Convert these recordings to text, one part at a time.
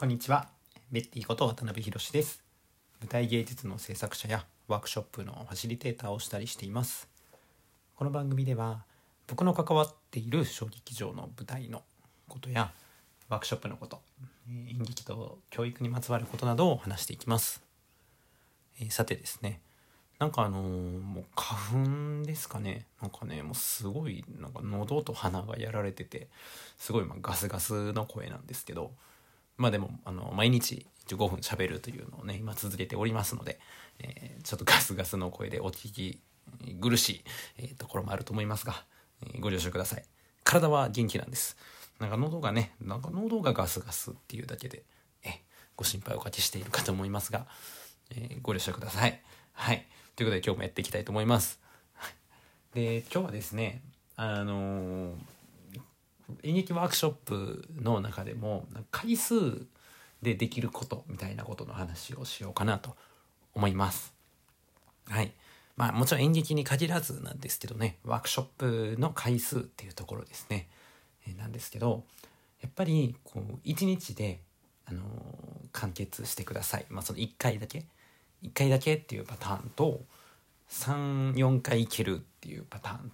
こんにちは。ベッティこと渡辺博です。舞台芸術の制作者やワークショップのファシリテーターをしたりしています。この番組では僕の関わっている小劇場の舞台のことやワークショップのこと演劇と教育にまつわることなどを話していきます、えー、さてですねなんかあのー、もう花粉ですかね。なんかねもうすごいなんか喉と鼻がやられててすごいまガスガスの声なんですけどまあでもあの毎日15分喋るというのをね今続けておりますので、えー、ちょっとガスガスの声でお聞き苦しい、えー、ところもあると思いますが、えー、ご了承ください。体は元気なんです。なんか喉がねなんか喉がガスガスっていうだけでえご心配おかけしているかと思いますが、えご了承ください。はい。ということで今日もやっていきたいと思います。で今日はですねあの演劇ワークショップの中でも回数でできることみたいなことの話をしようかなと思います。はい。まあもちろん演劇に限らずなんですけどね、ワークショップの回数っていうところですね。えなんですけど、やっぱりこう1日で、あのー、完結してください。まあその1回だけ。1回だけっていうパターンと34回いけるっていうパターン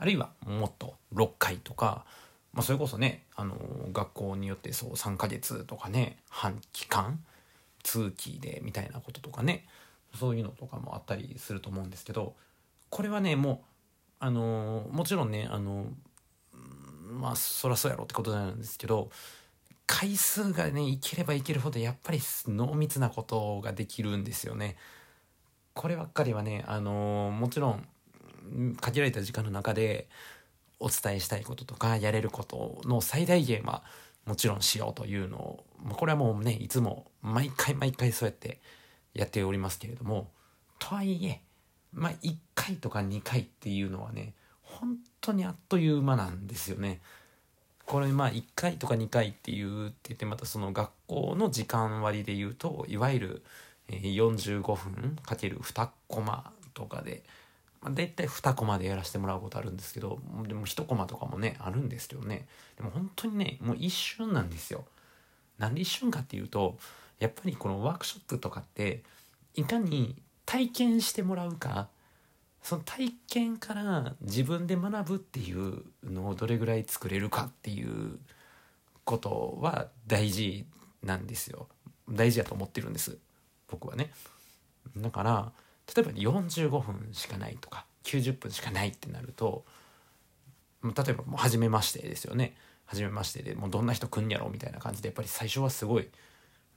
あるいはもっと6回とか、まあ、それこそねあの学校によってそう3ヶ月とかね半期間通期でみたいなこととかねそういうのとかもあったりすると思うんですけどこれはねもうあのもちろんねあのまあそらそうやろってことなんですけど回数がねいければいけるほどやっぱり濃密なことができるんですよね。こればっかりはねあのー、もちろん限られた時間の中でお伝えしたいこととかやれることの最大限はもちろんしようというのを、ま、これはもうねいつも毎回毎回そうやってやっておりますけれどもとはいえまあ1回とか2回っていうのはね本当にあっという間なんですよね。これまあ1回とか2回っていうって言ってまたその学校の時間割で言うといわゆる45分かける2コマとかで、まあ、大体2コマでやらせてもらうことあるんですけどでも1コマとかもねあるんですけどね。でも本当にねもう一瞬なんですよ。なんで一瞬かっていうとやっぱりこのワークショップとかっていかに体験してもらうかその体験から自分で学ぶっていうのをどれぐらい作れるかっていうことは大事なんですよ。大事だと思ってるんです僕はね。だから例えば45分しかないとか90分しかないってなると例えばもう初めましてですよね。初めましてでもうどんな人来んやろみたいな感じでやっぱり最初はすごい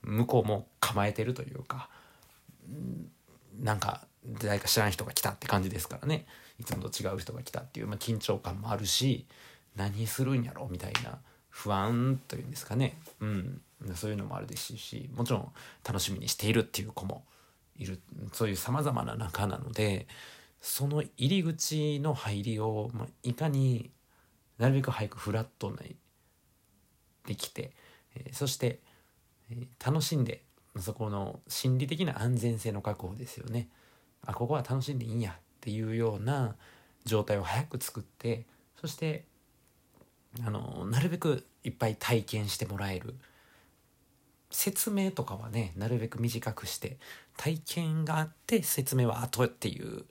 向こうも構えてるというかなんか誰か知らん人が来たって感じですからね。いつもと違う人が来たっていう、まあ、緊張感もあるし何するんやろみたいな不安というんですかね、うん、そういうのもあるですしもちろん楽しみにしているっていう子もいるそういうさまざまな中なのでその入り口の入りを、まあ、いかになるべく早くフラットにできて、え、そして、え、楽しんでそこの心理的な安全性の確保ですよね。あここは楽しんでいいんやっていうような状態を早く作ってそしてあのなるべくいっぱい体験してもらえる説明とかはねなるべく短くして体験があって説明は後っていう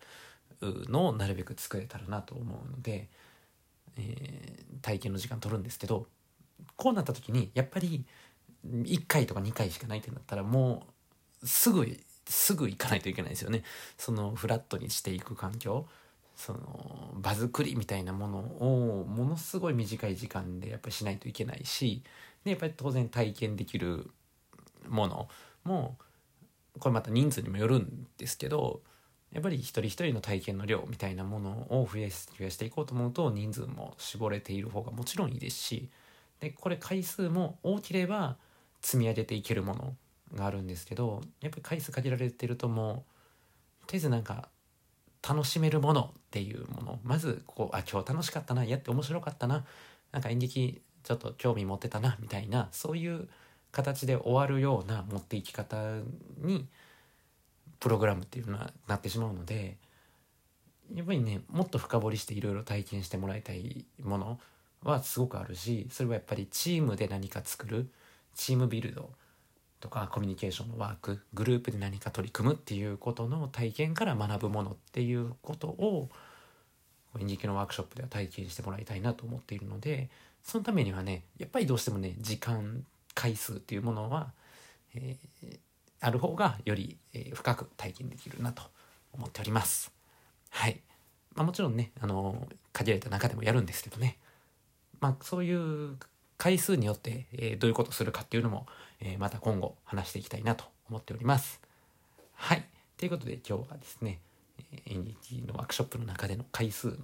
のをなるべく作れたらなと思うので、えー、体験の時間取るんですけどこうなった時にやっぱり1回とか2回しかないってなったらもうすぐすぐ行かないといけないですよね。そのフラットにしていく環境その場作りみたいなものをものすごい短い時間でやっぱりしないといけないしでやっぱり当然体験できるものもこれまた人数にもよるんですけどやっぱり一人一人の体験の量みたいなものを増やし増やしていこうと思うと人数も絞れている方がもちろんいいですしでこれ回数も多ければ積み上げていけるものがあるんですけどやっぱり回数限られてるともうとりあえずなんか楽しめるものっていうもの。まずこうあ今日楽しかったなやって面白かったななんか演劇ちょっと興味持ってたなみたいなそういう形で終わるような持っていき方にプログラムっていうのはなってしまうのでやっぱりねもっと深掘りしていろいろ体験してもらいたいものはすごくあるしそれはやっぱりチームで何か作るチームビルドとかコミュニケーションのワークグループで何か取り組むっていうことの体験から学ぶものっていうことを演劇のワークショップでは体験してもらいたいなと思っているのでそのためにはねやっぱりどうしてもね時間回数っていうものは、えー、ある方がより、えー、深く体験できるなと思っております。はい。まあ、もちろんね、あの限られた中でもやるんですけどね。まあ、そういう回数によって、えー、どういうことをするかっていうのも、え、また今後話していきたいなと思っております。はい。ということで今日はですね、演劇のワークショップの中での回数の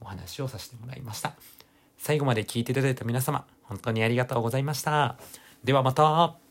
お話をさせてもらいました。最後まで聞いていただいた皆様、本当にありがとうございました。ではまた。